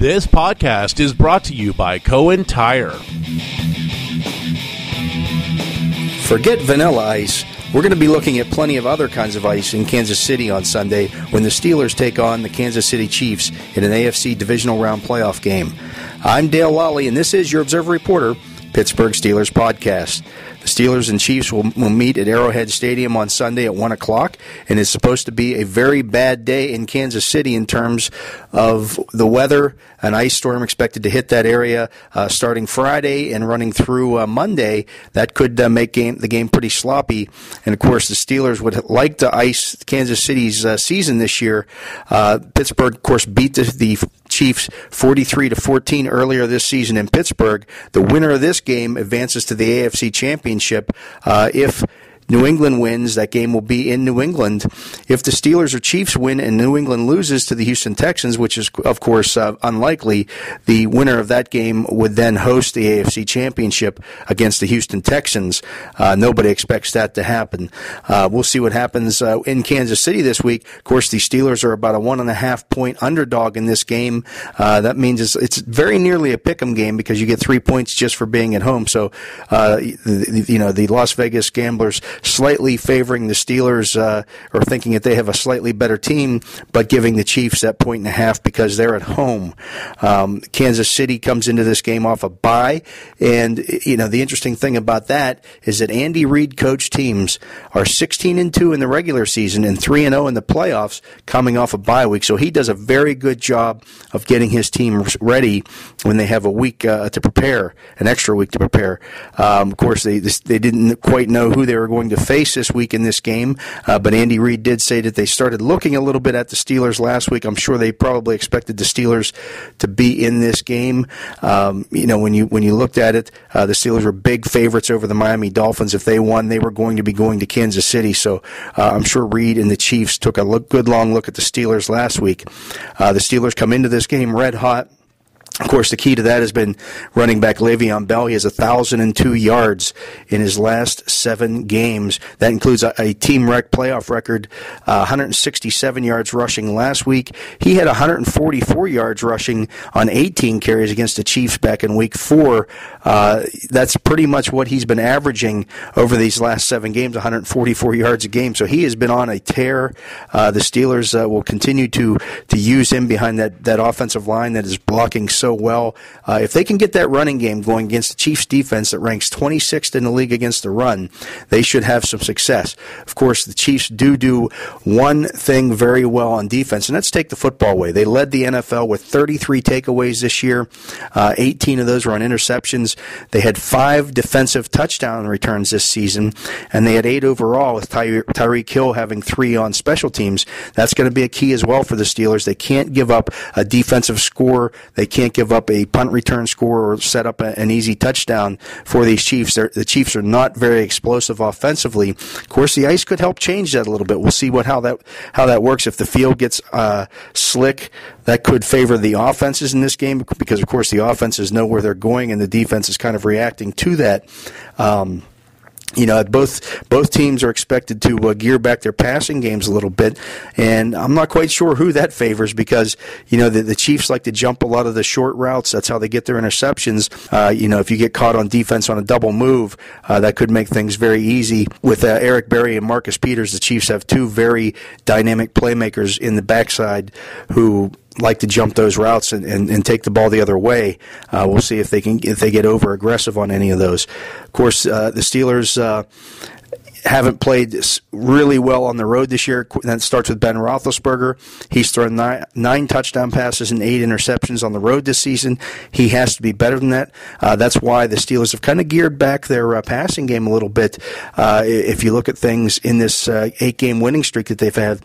This podcast is brought to you by Cohen Tire. Forget vanilla ice. We're going to be looking at plenty of other kinds of ice in Kansas City on Sunday when the Steelers take on the Kansas City Chiefs in an AFC divisional round playoff game. I'm Dale Lolley, and this is your Observer Reporter, Pittsburgh Steelers podcast. The Steelers and Chiefs will, will meet at Arrowhead Stadium on Sunday at 1 o'clock, and it's supposed to be a very bad day in Kansas City in terms of the weather. An ice storm expected to hit that area uh, starting Friday and running through uh, Monday. That could uh, make game, the game pretty sloppy. And of course, the Steelers would like to ice Kansas City's uh, season this year. Uh, Pittsburgh, of course, beat the, the Chiefs 43 to 14 earlier this season in Pittsburgh. The winner of this game advances to the AFC Championship. Uh, if New England wins, that game will be in New England. If the Steelers or Chiefs win and New England loses to the Houston Texans, which is, of course, uh, unlikely, the winner of that game would then host the AFC Championship against the Houston Texans. Uh, nobody expects that to happen. Uh, we'll see what happens uh, in Kansas City this week. Of course, the Steelers are about a one and a half point underdog in this game. Uh, that means it's, it's, very nearly a pick'em game because you get three points just for being at home. So, uh, you know, the Las Vegas gamblers slightly favoring the Steelers uh, or thinking that they have a slightly better team, but giving the Chiefs that point and a half because they're at home. Um, Kansas City comes into this game off a bye, and you know the interesting thing about that is that Andy Reid coach teams are 16 and two in the regular season and three and zero in the playoffs, coming off a bye week. So he does a very good job of getting his team ready when they have a week uh, to prepare, an extra week to prepare. Um, of course, they they didn't quite know who they were going to face this week in this game, uh, but Andy Reid did say that they started looking a little bit at the Steelers last week. I'm sure they probably expected the Steelers to be in this game. Um, you know, when you when you looked at it, uh, the Steelers were big favorites over the Miami Dolphins. If they won, they were going to be going to Kansas City. So uh, I'm sure Reid and the Chiefs took a look, good long look at the Steelers last week. Uh, the Steelers come into this game red hot. Of course, the key to that has been running back Le'Veon Bell. He has 1,002 yards in his last seven games. That includes a, a team rec playoff record, uh, 167 yards rushing last week. He had 144 yards rushing on 18 carries against the Chiefs back in week four. Uh, that's pretty much what he's been averaging over these last seven games, 144 yards a game. So he has been on a tear. Uh, the Steelers uh, will continue to, to use him behind that, that offensive line that is blocking so well. Uh, if they can get that running game going against the Chiefs defense that ranks 26th in the league against the run, they should have some success. Of course, the Chiefs do do one thing very well on defense, and that's take the football away. They led the NFL with 33 takeaways this year. Uh, 18 of those were on interceptions. They had five defensive touchdown returns this season, and they had eight overall with Ty- Tyreek Hill having three on special teams. That's going to be a key as well for the Steelers. They can't give up a defensive score. They can't give up a punt return score or set up a, an easy touchdown for these Chiefs. They're, the Chiefs are not very explosive offensively. Of course, the ice could help change that a little bit. We'll see what how that how that works. If the field gets uh, slick, that could favor the offenses in this game because, of course, the offenses know where they're going and the defense is kind of reacting to that. Um, you know, both both teams are expected to uh, gear back their passing games a little bit, and I'm not quite sure who that favors because you know the, the Chiefs like to jump a lot of the short routes. That's how they get their interceptions. Uh, you know, if you get caught on defense on a double move, uh, that could make things very easy. With uh, Eric Berry and Marcus Peters, the Chiefs have two very dynamic playmakers in the backside who like to jump those routes and, and, and take the ball the other way. Uh, we'll see if they can if they get over aggressive on any of those. Of course, uh, the Steelers uh, haven't played really well on the road this year. That starts with Ben Roethlisberger. He's thrown nine, nine, touchdown passes and eight interceptions on the road this season. He has to be better than that. Uh, that's why the Steelers have kind of geared back their uh, passing game a little bit. Uh, if you look at things in this uh, eight game winning streak that they've had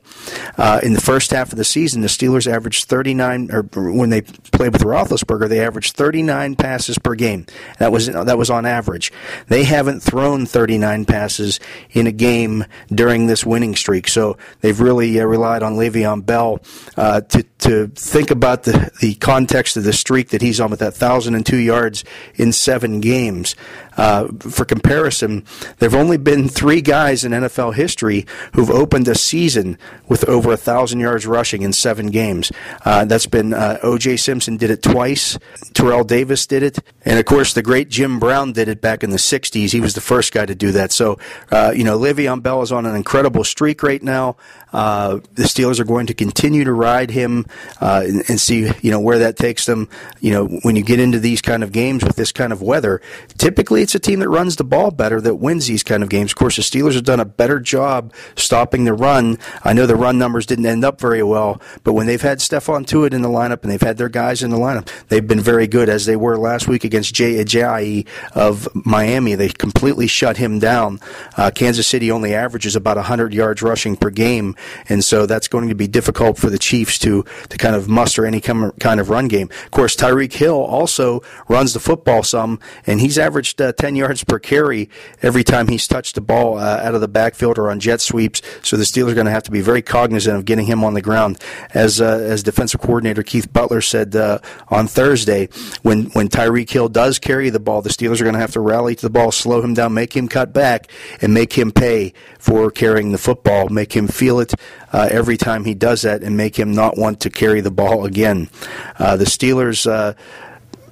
uh, in the first half of the season, the Steelers averaged 39, or when they played with Roethlisberger, they averaged 39 passes per game. That was that was on average. They haven't thrown 39 passes in a game during this winning streak. So they've really uh, relied on Le'Veon Bell uh, to to think about the the context of the streak that he's on with that thousand and two yards in seven games. Uh, for comparison, there have only been three guys in NFL history who've opened a season with over a thousand yards rushing in seven games. Uh, that's been uh, O.J. Simpson did it twice. Terrell Davis did it, and of course the great Jim Brown did it back in the '60s. He was the first guy to do that. So uh, you know, Le'Veon Bell is on an incredible streak right now. Uh, the Steelers are going to continue to ride him and, and, see, you know, where that takes them. You know, when you get into these kind of games with this kind of weather, typically it's a team that runs the ball better that wins these kind of games. Of course, the Steelers have done a better job stopping the run. I know the run numbers didn't end up very well, but when they've had Stephon Tuitt in the lineup and they've had their guys in the lineup, they've been very good as they were last week against Ajayi of Miami. They completely shut him down. Uh, Kansas City only averages about 100 yards rushing per game and so that's going to be difficult for the Chiefs to to kind of muster any kind of run game. Of course, Tyreek Hill also runs the football some, and he's averaged uh, 10 yards per carry every time he's touched the ball uh, out of the backfield or on jet sweeps. So the Steelers are going to have to be very cognizant of getting him on the ground. As uh, as defensive coordinator Keith Butler said uh, on Thursday, when when Tyreek Hill does carry the ball, the Steelers are going to have to rally to the ball, slow him down, make him cut back, and make him pay for carrying the football, make him feel it uh, every time he does that and make him not want to carry the ball again. Uh, the Steelers.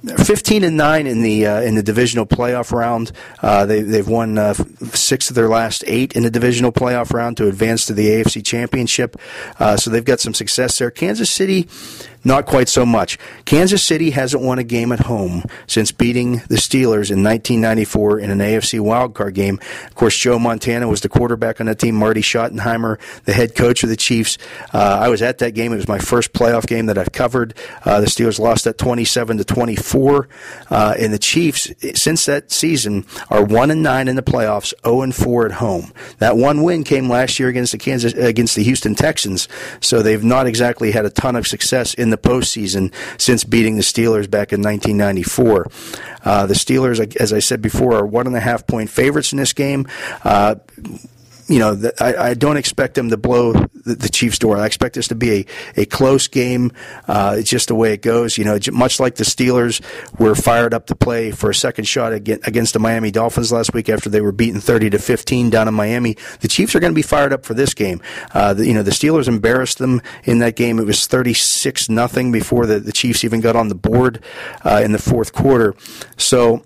Uh, 15 and 9 in the uh, in the divisional playoff round. Uh, they they've won uh, six of their last eight in the divisional playoff round to advance to the AFC Championship. Uh, so they've got some success there. Kansas City not quite so much. Kansas City hasn't won a game at home since beating the Steelers in 1994 in an AFC wildcard game. Of course, Joe Montana was the quarterback on that team. Marty Schottenheimer, the head coach of the Chiefs. Uh, I was at that game. It was my first playoff game that I've covered. Uh, the Steelers lost that 27 to 24, uh, and the Chiefs since that season are one and nine in the playoffs, 0 and four at home. That one win came last year against the Kansas against the Houston Texans, so they've not exactly had a ton of success in the postseason since beating the Steelers back in 1994. Uh, the Steelers, as I said before, are one and a half point favorites in this game. Uh, you know, I, I, don't expect them to blow the, the, Chiefs' door. I expect this to be a, a close game. Uh, it's just the way it goes. You know, much like the Steelers were fired up to play for a second shot against the Miami Dolphins last week after they were beaten 30 to 15 down in Miami. The Chiefs are going to be fired up for this game. Uh, the, you know, the Steelers embarrassed them in that game. It was 36 nothing before the, the Chiefs even got on the board uh, in the fourth quarter. So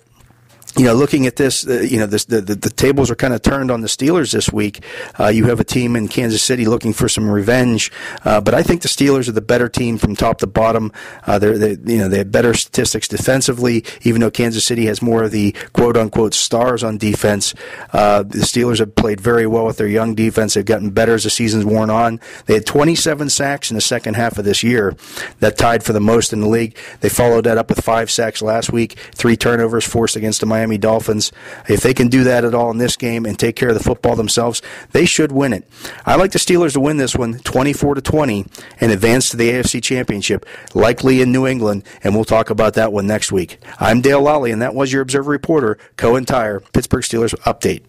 you know, looking at this, uh, you know, this, the, the, the tables are kind of turned on the Steelers this week. Uh, you have a team in Kansas City looking for some revenge, uh, but I think the Steelers are the better team from top to bottom. Uh, they're, they, you know, they have better statistics defensively, even though Kansas City has more of the quote unquote stars on defense. Uh, the Steelers have played very well with their young defense. They've gotten better as the season's worn on. They had 27 sacks in the second half of this year. That tied for the most in the league. They followed that up with five sacks last week, three turnovers forced against the Miami Miami Dolphins. If they can do that at all in this game and take care of the football themselves, they should win it. I like the Steelers to win this one 24 to 20 and advance to the AFC Championship, likely in New England, and we'll talk about that one next week. I'm Dale Lolley, and that was your Observer Reporter, Cohen Tire, Pittsburgh Steelers Update.